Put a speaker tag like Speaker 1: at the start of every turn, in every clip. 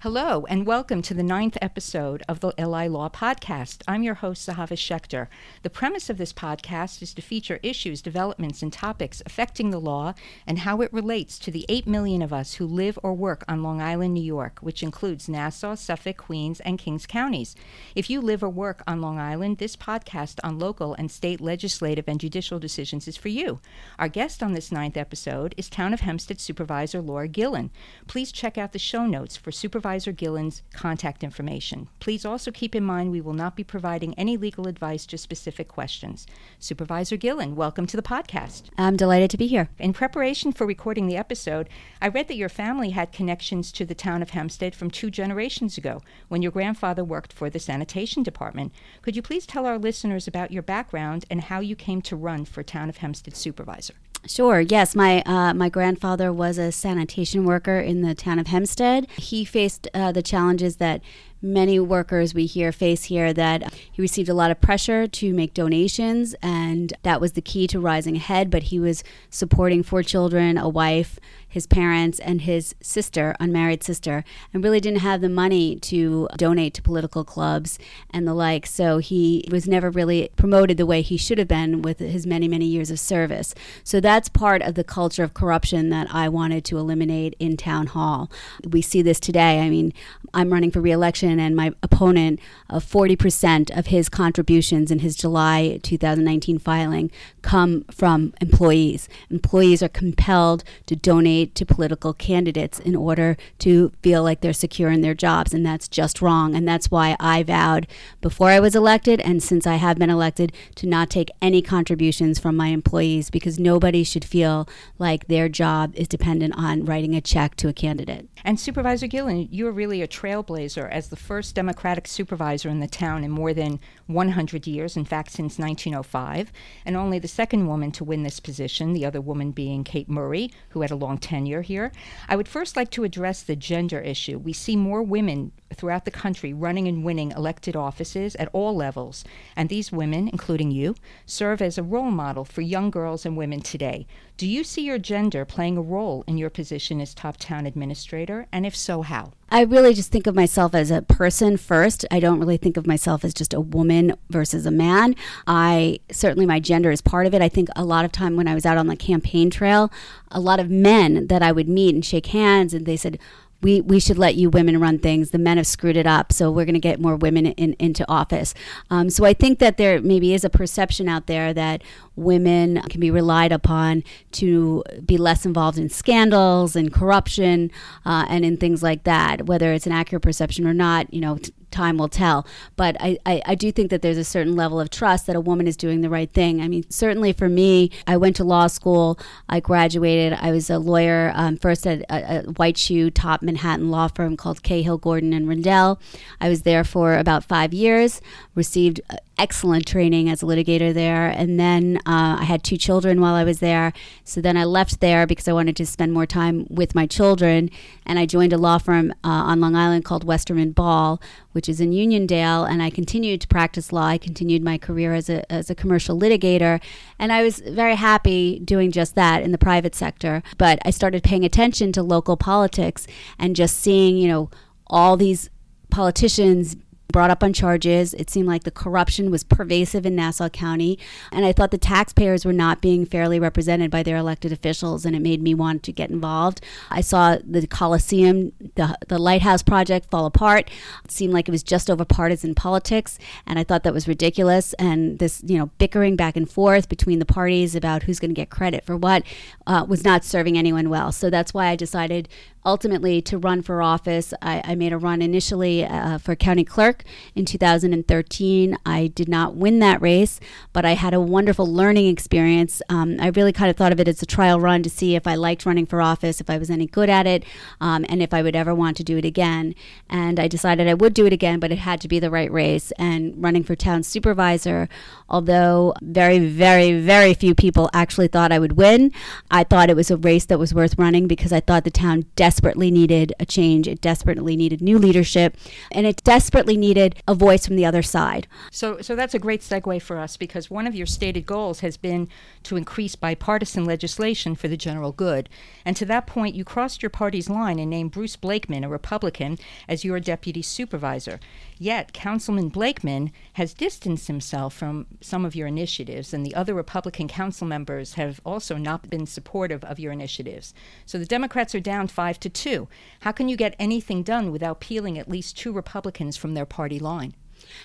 Speaker 1: Hello, and welcome to the ninth episode of the LI Law Podcast. I'm your host, Zehava Schechter. The premise of this podcast is to feature issues, developments, and topics affecting the law and how it relates to the 8 million of us who live or work on Long Island, New York, which includes Nassau, Suffolk, Queens, and Kings counties. If you live or work on Long Island, this podcast on local and state legislative and judicial decisions is for you. Our guest on this ninth episode is Town of Hempstead Supervisor Laura Gillen. Please check out the show notes for Supervisor Supervisor Gillen's contact information. Please also keep in mind we will not be providing any legal advice to specific questions. Supervisor Gillen, welcome to the podcast.
Speaker 2: I'm delighted to be here.
Speaker 1: In preparation for recording the episode, I read that your family had connections to the town of Hempstead from two generations ago when your grandfather worked for the sanitation department. Could you please tell our listeners about your background and how you came to run for town of Hempstead supervisor?
Speaker 2: Sure. Yes, my uh, my grandfather was a sanitation worker in the town of Hempstead. He faced uh, the challenges that many workers we hear face here that he received a lot of pressure to make donations and that was the key to rising ahead but he was supporting four children a wife his parents and his sister, unmarried sister, and really didn't have the money to donate to political clubs and the like. So he was never really promoted the way he should have been with his many, many years of service. So that's part of the culture of corruption that I wanted to eliminate in town hall. We see this today. I mean, I'm running for reelection, and my opponent, uh, 40% of his contributions in his July 2019 filing come from employees. Employees are compelled to donate to political candidates in order to feel like they're secure in their jobs. And that's just wrong. And that's why I vowed before I was elected, and since I have been elected, to not take any contributions from my employees because nobody should feel like their job is dependent on writing a check to a candidate.
Speaker 1: And Supervisor Gillen, you're really a trailblazer as the first Democratic supervisor in the town in more than 100 years, in fact, since 1905, and only the second woman to win this position, the other woman being Kate Murray, who had a long tenure here. I would first like to address the gender issue. We see more women throughout the country running and winning elected offices at all levels, and these women, including you, serve as a role model for young girls and women today. Do you see your gender playing a role in your position as top town administrator, and if so, how?
Speaker 2: I really just think of myself as a person first. I don't really think of myself as just a woman versus a man. I certainly my gender is part of it. I think a lot of time when I was out on the campaign trail, a lot of men that I would meet and shake hands and they said, we, we should let you women run things. The men have screwed it up, so we're going to get more women in, into office. Um, so I think that there maybe is a perception out there that women can be relied upon to be less involved in scandals and corruption uh, and in things like that. Whether it's an accurate perception or not, you know, t- time will tell. But I, I, I, do think that there's a certain level of trust that a woman is doing the right thing. I mean, certainly for me, I went to law school, I graduated, I was a lawyer um, first at a, a, white shoe top Manhattan law firm called Cahill, Gordon, and Reindel. I was there for about five years, received uh, excellent training as a litigator there. And then uh, I had two children while I was there. So then I left there because I wanted to spend more time with my children. And I joined a law firm uh, on Long Island called Westerman Ball, which is in Uniondale. And I continued to practice law. I continued my career as a, as a commercial litigator. And I was very happy doing just that in the private sector. But I started paying attention to local politics and just seeing, you know, all these politicians brought up on charges. It seemed like the corruption was pervasive in Nassau County. And I thought the taxpayers were not being fairly represented by their elected officials, and it made me want to get involved. I saw the Coliseum, the, the Lighthouse Project fall apart. It seemed like it was just over partisan politics, and I thought that was ridiculous. And this, you know, bickering back and forth between the parties about who's going to get credit for what uh, was not serving anyone well. So that's why I decided ultimately to run for office. I, I made a run initially uh, for county clerk in 2013. I did not win that race, but I had a wonderful learning experience. Um, I really kind of thought of it as a trial run to see if I liked running for office, if I was any good at it, um, and if I would ever want to do it again. And I decided I would do it again, but it had to be the right race. And running for town supervisor, although very, very, very few people actually thought I would win, I thought it was a race that was worth running because I thought the town desperately needed a change. It desperately needed new leadership, and it desperately needed a voice from the other side.
Speaker 1: So, so that's a great segue for us because one of your stated goals has been to increase bipartisan legislation for the general good. And to that point, you crossed your party's line and named Bruce Blakeman, a Republican, as your deputy supervisor. Yet, Councilman Blakeman has distanced himself from some of your initiatives, and the other Republican council members have also not been supportive of your initiatives. So the Democrats are down five to two. How can you get anything done without peeling at least two Republicans from their party line?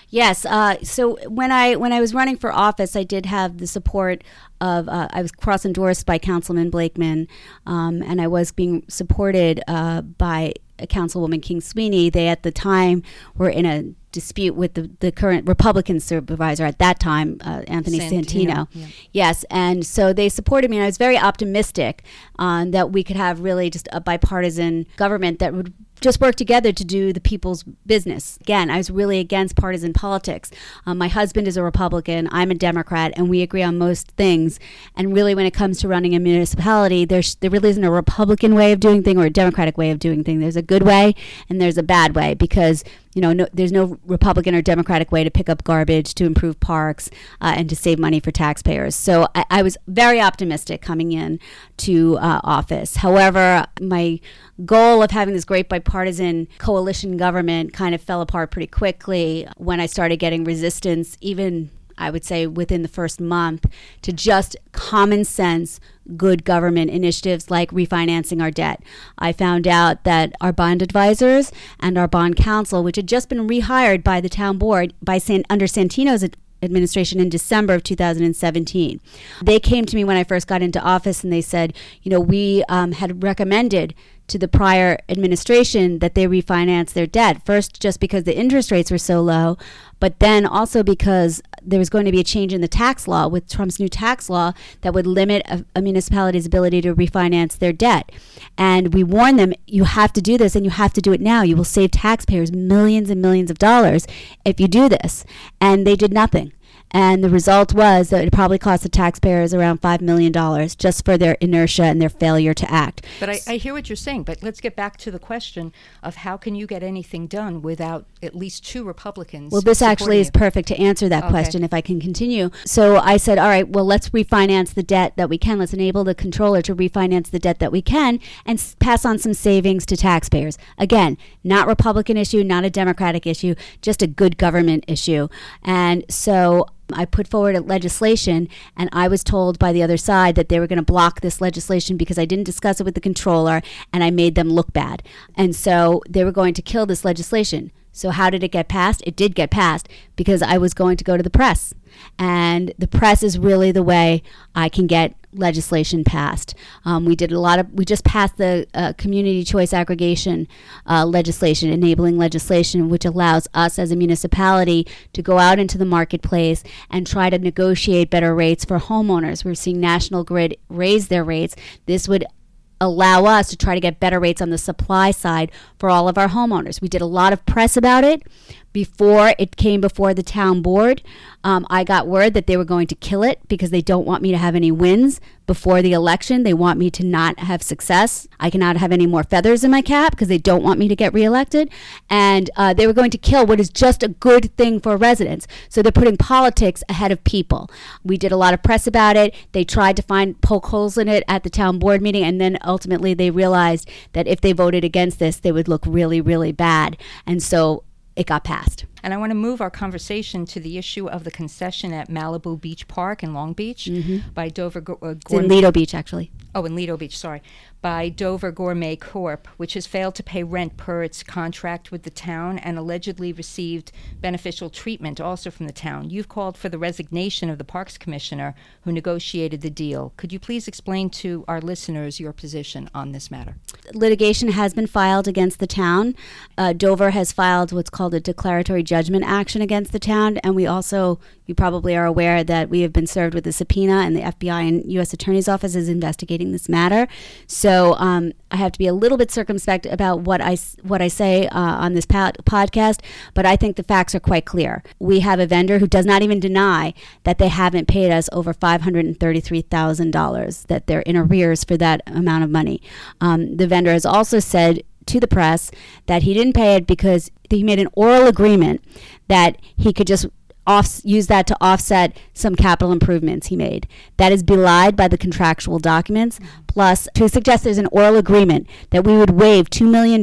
Speaker 2: Yes. Uh, so when I when I was running for office, I did have the support of uh, I was cross endorsed by Councilman Blakeman, um, and I was being supported uh, by Councilwoman King Sweeney. They at the time were in a dispute with the, the current Republican supervisor at that time, uh, Anthony Santino. Santino. Yeah. Yes, and so they supported me, and I was very optimistic uh, that we could have really just a bipartisan government that would just work together to do the people's business. Again, I was really against partisan politics. Um, my husband is a Republican, I'm a Democrat, and we agree on most things. And really, when it comes to running a municipality, there's there really isn't a Republican way of doing things or a Democratic way of doing things. There's a good way and there's a bad way because you know, no, there's no Republican or Democratic way to pick up garbage, to improve parks, uh, and to save money for taxpayers. So I, I was very optimistic coming in to uh, office. However, my goal of having this great bipartisan coalition government kind of fell apart pretty quickly when I started getting resistance, even I would say within the first month, to just common sense, good government initiatives like refinancing our debt. I found out that our bond advisors and our bond counsel, which had just been rehired by the town board by San, under Santino's administration in December of 2017. They came to me when I first got into office and they said, you know, we um, had recommended to the prior administration that they refinanced their debt. First, just because the interest rates were so low, but then also because there was going to be a change in the tax law with Trump's new tax law that would limit a, a municipality's ability to refinance their debt. And we warned them, you have to do this and you have to do it now. You will save taxpayers millions and millions of dollars if you do this. And they did nothing. And the result was that it probably cost the taxpayers around $5 million just for their inertia and their failure to act.
Speaker 1: But I, I, hear what you're saying, but let's get back to the question of how can you get anything done without at least two Republicans?
Speaker 2: Well, this actually is perfect to answer that okay. question if I can continue. So I said, all right, well, let's refinance the debt that we can. Let's enable the controller to refinance the debt that we can and s- pass on some savings to taxpayers. Again, not Republican issue, not a Democratic issue, just a good government issue. And so I put forward a legislation, and I was told by the other side that they were going to block this legislation because I didn't discuss it with the controller and I made them look bad. And so they were going to kill this legislation. So, how did it get passed? It did get passed because I was going to go to the press. And the press is really the way I can get legislation passed. Um, we did a lot of, we just passed the uh, community choice aggregation uh, legislation, enabling legislation, which allows us as a municipality to go out into the marketplace and try to negotiate better rates for homeowners. We're seeing National Grid raise their rates. This would allow us to try to get better rates on the supply side for all of our homeowners. We did a lot of press about it before it came before the town board. Um, I got word that they were going to kill it because they don't want me to have any wins before the election. They want me to not have success. I cannot have any more feathers in my cap because they don't want me to get reelected. And uh, they were going to kill what is just a good thing for residents. So they're putting politics ahead of people. We did a lot of press about it. They tried to find poke holes in it at the town board meeting. And then ultimately they realized that if they voted against this, they would look really, really bad. And so it got passed.
Speaker 1: And I want to move our conversation to the issue of the concession at Malibu Beach Park in Long Beach mm-hmm. by Dover.
Speaker 2: Uh, it's in Lido Beach, actually.
Speaker 1: Oh, in Lido Beach, sorry by Dover Gourmet Corp., which has failed to pay rent per its contract with the town and allegedly received beneficial treatment also from the town. You've called for the resignation of the Parks Commissioner who negotiated the deal. Could you please explain to our listeners your position on this matter?
Speaker 2: Litigation has been filed against the town. Uh, Dover has filed what's called a declaratory judgment action against the town, and we also, you probably are aware that we have been served with a subpoena, and the FBI and U.S. Attorney's Office is investigating this matter. So so um, I have to be a little bit circumspect about what I what I say uh, on this pod- podcast. But I think the facts are quite clear. We have a vendor who does not even deny that they haven't paid us over five hundred and thirty three thousand dollars. That they're in arrears for that amount of money. Um, the vendor has also said to the press that he didn't pay it because he made an oral agreement that he could just off, use that to offset some capital improvements he made. That is belied by the contractual documents. Plus, to suggest there's an oral agreement that we would waive $2 million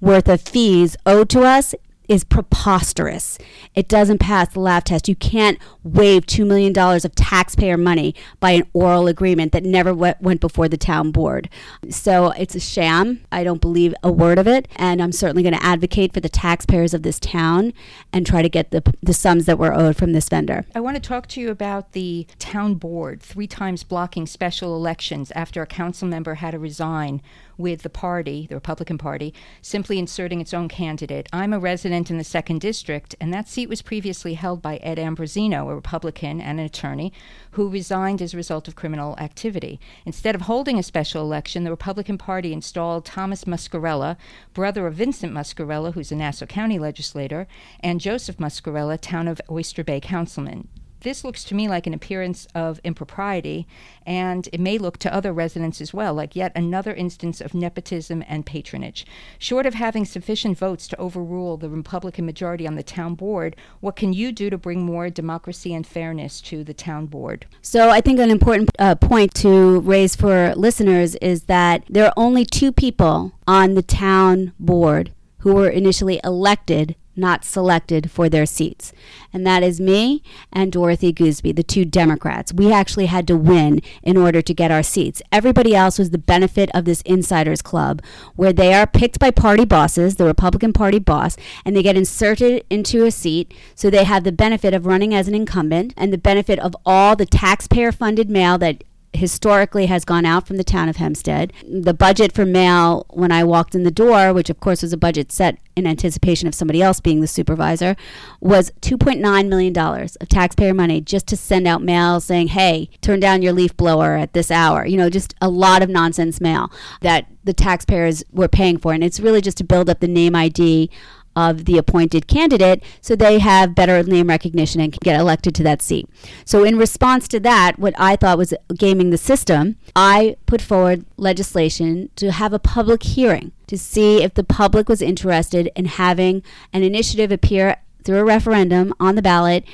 Speaker 2: worth of fees owed to us is preposterous. It doesn't pass the laugh test. You can't waive $2 million of taxpayer money by an oral agreement that never went, before the town board. So it's a sham. I don't believe a word of it. And I'm certainly going to advocate for the taxpayers of this town and try to get the, the sums that were owed from this vendor.
Speaker 1: I want to talk to you about the town board three times blocking special elections after a council member had to resign with the party, the Republican Party, simply inserting its own candidate. I'm a resident in the second district, and that seat was previously held by Ed Ambrosino, a Republican and an attorney, who resigned as a result of criminal activity. Instead of holding a special election, the Republican Party installed Thomas Muscarella, brother of Vincent Muscarella, who's a Nassau County legislator, and Joseph Muscarella, town of Oyster Bay councilman this looks to me like an appearance of impropriety, and it may look to other residents as well, like yet another instance of nepotism and patronage. Short of having sufficient votes to overrule the Republican majority on the town board, what can you do to bring more democracy and fairness to the town board?
Speaker 2: So, I think an important uh, point to raise for listeners is that there are only two people on the town board who were initially elected not selected for their seats. And that is me and Dorothy Goosby, the two Democrats. We actually had to win in order to get our seats. Everybody else was the benefit of this insiders club where they are picked by party bosses, the Republican Party boss, and they get inserted into a seat. So they have the benefit of running as an incumbent and the benefit of all the taxpayer funded mail that historically has gone out from the town of Hempstead. The budget for mail when I walked in the door, which of course was a budget set in anticipation of somebody else being the supervisor, was $2.9 million of taxpayer money just to send out mail saying, hey, turn down your leaf blower at this hour. You know, just a lot of nonsense mail that the taxpayers were paying for. And it's really just to build up the name ID of the appointed candidate so they have better name recognition and can get elected to that seat. So, in response to that, what I thought was gaming the system, I put forward legislation to have a public hearing to see if the public was interested in having an initiative appear through a referendum on the ballot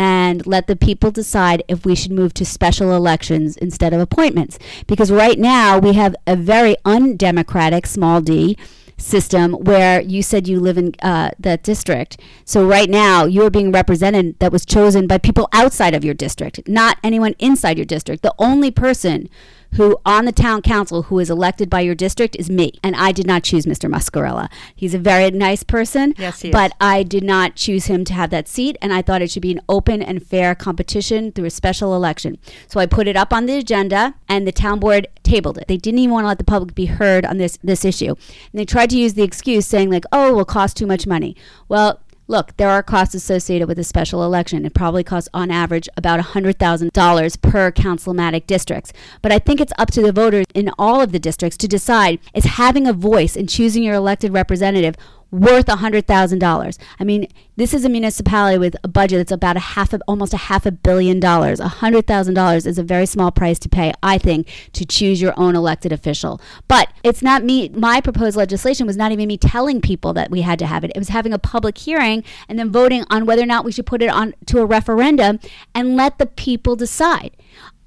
Speaker 2: and let the people decide if we should move to special elections instead of appointments. Because right now we have a very undemocratic, small d, system where you said you live in uh, that district. So right now you're being represented that was chosen by people outside of your district, not anyone inside your district. The only person who on the town council who is elected by your district is me. And I did not choose Mr. Muscarella. He's a very nice person.
Speaker 1: Yes, he
Speaker 2: but
Speaker 1: is.
Speaker 2: I did not choose him to have that seat. And I thought it should be an open and fair competition through a special election. So I put it up on the agenda and the town board tabled it. They didn't even want to let the public be heard on this this issue. And they tried to use the excuse saying like, "Oh, it will cost too much money." Well, Look, there are costs associated with a special election. It probably costs on average about $100,000 per councilmatic districts. But I think it's up to the voters in all of the districts to decide is having a voice in choosing your elected representative worth $100,000. I mean, this is a municipality with a budget that's about a half of almost a half a billion dollars. $100,000 is a very small price to pay, I think, to choose your own elected official. But it's not me my proposed legislation was not even me telling people that we had to have it. It was having a public hearing and then voting on whether or not we should put it on to a referendum and let the people decide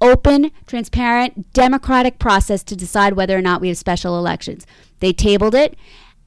Speaker 2: open, transparent, democratic process to decide whether or not we have special elections. They tabled it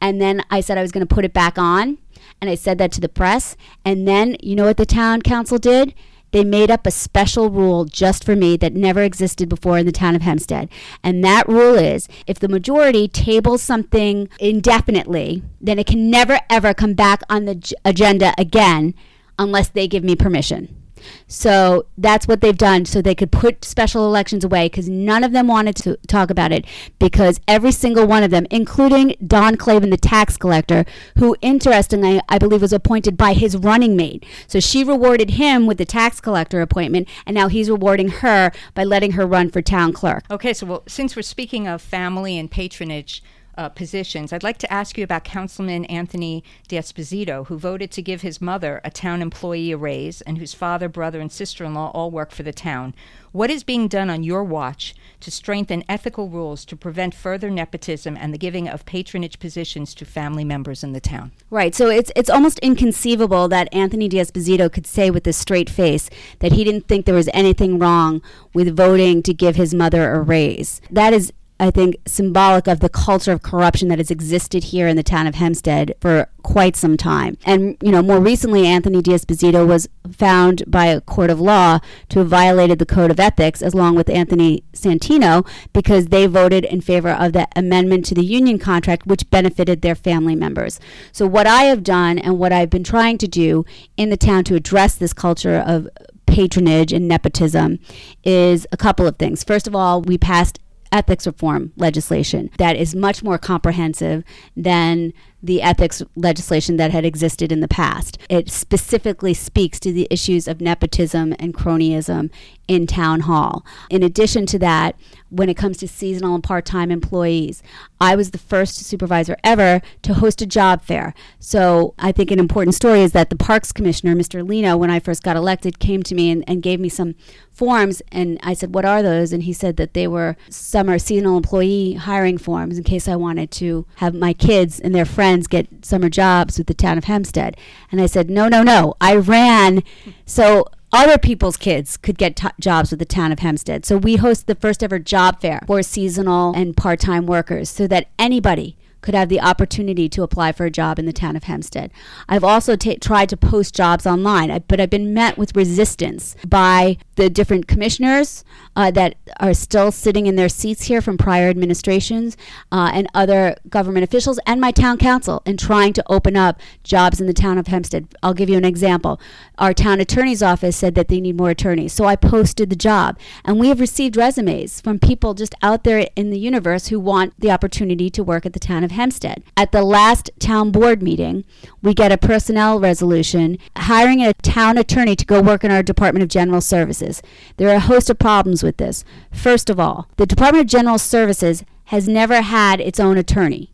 Speaker 2: and then I said I was going to put it back on. And I said that to the press. And then, you know what the town council did? They made up a special rule just for me that never existed before in the town of Hempstead. And that rule is if the majority tables something indefinitely, then it can never ever come back on the agenda again unless they give me permission. So that's what they've done so they could put special elections away because none of them wanted to talk about it because every single one of them, including Don Clavin, the tax collector, who interestingly I believe was appointed by his running mate. So she rewarded him with the tax collector appointment and now he's rewarding her by letting her run for town clerk.
Speaker 1: Okay, so well, since we're speaking of family and patronage, uh, positions. I'd like to ask you about Councilman Anthony D'Esposito, who voted to give his mother, a town employee, a raise, and whose father, brother, and sister in law all work for the town. What is being done on your watch to strengthen ethical rules to prevent further nepotism and the giving of patronage positions to family members in the town?
Speaker 2: Right. So it's it's almost inconceivable that Anthony D'Esposito could say with a straight face that he didn't think there was anything wrong with voting to give his mother a raise. That is I think, symbolic of the culture of corruption that has existed here in the town of Hempstead for quite some time. And, you know, more recently, Anthony D'Esposito was found by a court of law to have violated the code of ethics, along with Anthony Santino, because they voted in favor of the amendment to the union contract, which benefited their family members. So, what I have done and what I've been trying to do in the town to address this culture of patronage and nepotism is a couple of things. First of all, we passed ethics reform legislation that is much more comprehensive than the ethics legislation that had existed in the past. It specifically speaks to the issues of nepotism and cronyism in town hall. In addition to that, when it comes to seasonal and part time employees, I was the first supervisor ever to host a job fair. So I think an important story is that the Parks Commissioner, Mr. Lino, when I first got elected, came to me and, and gave me some forms. And I said, What are those? And he said that they were summer seasonal employee hiring forms in case I wanted to have my kids and their friends friends get summer jobs with the town of Hempstead. And I said, no, no, no. I ran so other people's kids could get t- jobs with the town of Hempstead. So we host the first ever job fair for seasonal and part time workers so that anybody could have the opportunity to apply for a job in the town of Hempstead. I've also t- tried to post jobs online, but I've been met with resistance by the different commissioners uh, that are still sitting in their seats here from prior administrations uh, and other government officials and my town council in trying to open up jobs in the town of Hempstead. I'll give you an example. Our town attorney's office said that they need more attorneys, so I posted the job. And we have received resumes from people just out there in the universe who want the opportunity to work at the town of Hempstead. At the last town board meeting, we get a personnel resolution hiring a town attorney to go work in our Department of General Services. There are a host of problems with this. First of all, the Department of General Services has never had its own attorney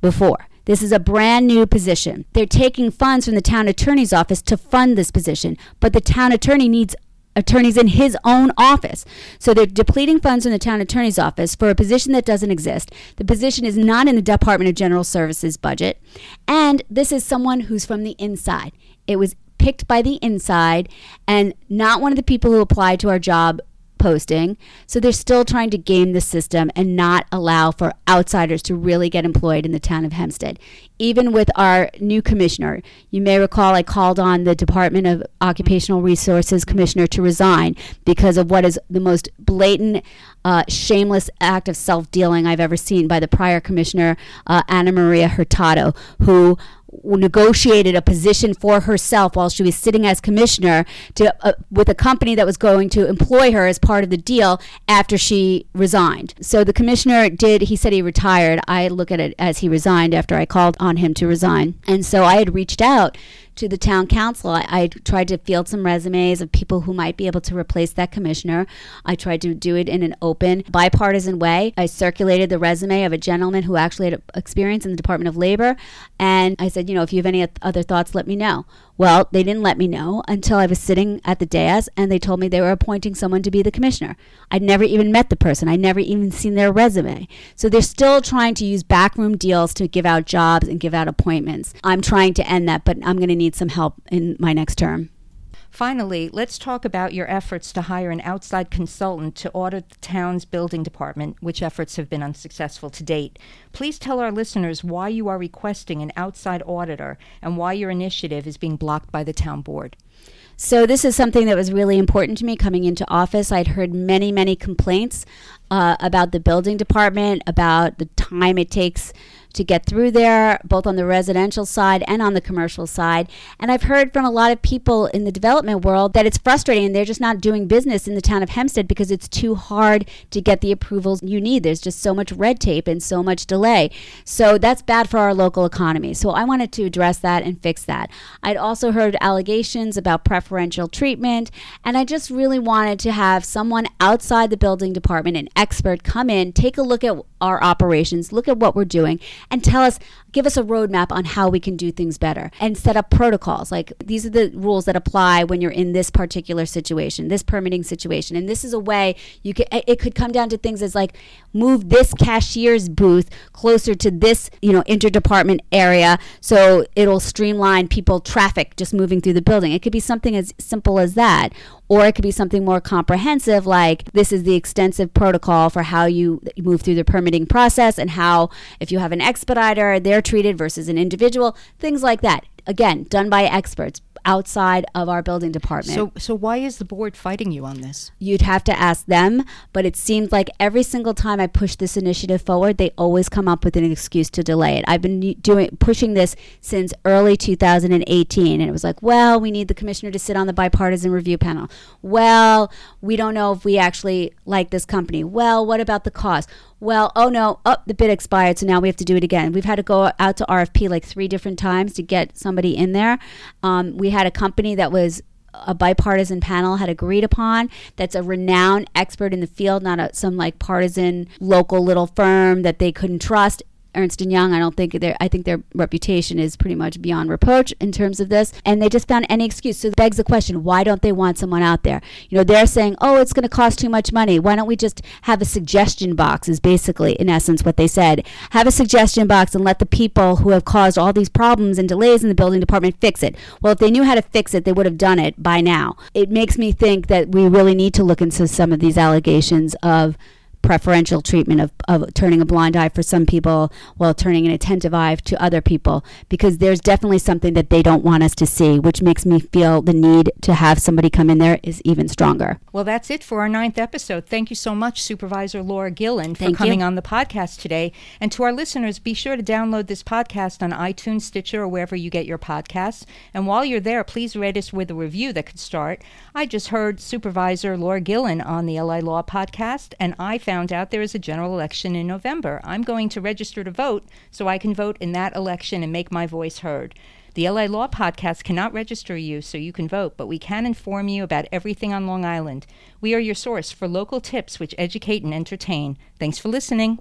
Speaker 2: before. This is a brand new position. They're taking funds from the town attorney's office to fund this position, but the town attorney needs attorneys in his own office. So they're depleting funds from the town attorney's office for a position that doesn't exist. The position is not in the Department of General Services budget. And this is someone who's from the inside. It was picked by the inside and not one of the people who applied to our job posting. So they're still trying to game the system and not allow for outsiders to really get employed in the town of Hempstead. Even with our new commissioner, you may recall I called on the Department of Occupational Resources commissioner to resign because of what is the most blatant, uh, shameless act of self dealing I've ever seen by the prior commissioner, uh, Anna Maria Hurtado, who negotiated a position for herself while she was sitting as commissioner to uh, with a company that was going to employ her as part of the deal after she resigned. So the commissioner did he said he retired. I look at it as he resigned after I called on him to resign. And so I had reached out to the town council. I, I, tried to field some resumes of people who might be able to replace that commissioner. I tried to do it in an open, bipartisan way. I circulated the resume of a gentleman who actually had experience in the Department of Labor. And I said, you know, if you have any other thoughts, let me know. Well, they didn't let me know until I was sitting at the dais and they told me they were appointing someone to be the commissioner. I'd never even met the person, I'd never even seen their resume. So they're still trying to use backroom deals to give out jobs and give out appointments. I'm trying to end that, but I'm going to need some help in my next term.
Speaker 1: Finally, let's talk about your efforts to hire an outside consultant to audit the town's building department, which efforts have been unsuccessful to date. Please tell our listeners why you are requesting an outside auditor and why your initiative is being blocked by the town board.
Speaker 2: So, this is something that was really important to me coming into office. I'd heard many, many complaints uh, about the building department, about the time it takes to get through there, both on the residential side and on the commercial side. And I've heard from a lot of people in the development world that it's frustrating and they're just not doing business in the town of Hempstead because it's too hard to get the approvals you need. There's just so much red tape and so much delay. So that's bad for our local economy. So I wanted to address that and fix that. I'd also heard allegations about preferential treatment, and I just really wanted to have someone outside the building department, an expert come in, take a look at our operations, look at what we're doing, and tell us, give us a roadmap on how we can do things better and set up protocols. Like these are the rules that apply when you're in this particular situation, this permitting situation. And this is a way you could, it could come down to things as like move this cashier's booth closer to this, you know, interdepartment area so it'll streamline people traffic just moving through the building. It could be something as simple as that or it could be something more comprehensive like this is the extensive protocol for how you move through the permitting process and how if you have an expediter they're treated versus an individual things like that again done by experts outside of our building department.
Speaker 1: So, so why is the board fighting you on this?
Speaker 2: You'd have to ask them, but it seems like every single time I push this initiative forward, they always come up with an excuse to delay it. I've been doing pushing this since early 2018, and it was like, well, we need the commissioner to sit on the bipartisan review panel. Well, we don't know if we actually like this company. Well, what about the cost? Well, oh no, oh, the bid expired, so now we have to do it again. We've had to go out to RFP like three different times to get somebody in there. Um, we had a company that was a bipartisan panel had agreed upon that's a renowned expert in the field not a, some like partisan local little firm that they couldn't trust Ernst and Young. I don't think their I think their reputation is pretty much beyond reproach in terms of this. And they just found any excuse. So it begs the question, why don't they want someone out there? You know, they're saying, "Oh, it's going to cost too much money. Why don't we just have a suggestion box?" Is basically in essence what they said. Have a suggestion box and let the people who have caused all these problems and delays in the building department fix it. Well, if they knew how to fix it, they would have done it by now. It makes me think that we really need to look into some of these allegations of preferential treatment of, of turning a blind eye for some people while turning an attentive eye to other people because there's definitely something that they don't want us to see, which makes me feel the need to have somebody come in there is even stronger.
Speaker 1: Well, that's it for our ninth episode. Thank you so much, Supervisor Laura Gillen, for
Speaker 2: Thank
Speaker 1: coming
Speaker 2: you.
Speaker 1: on the podcast today. And to our listeners, be sure to download this podcast on iTunes, Stitcher, or wherever you get your podcasts. And while you're there, please rate us with a review that could start. I just heard Supervisor Laura Gillen on the LI Law podcast, and I found found out there is a general election in November. I'm going to register to vote so I can vote in that election and make my voice heard. The LI Law Podcast cannot register you so you can vote, but we can inform you about everything on Long Island. We are your source for local tips which educate and entertain. Thanks for listening.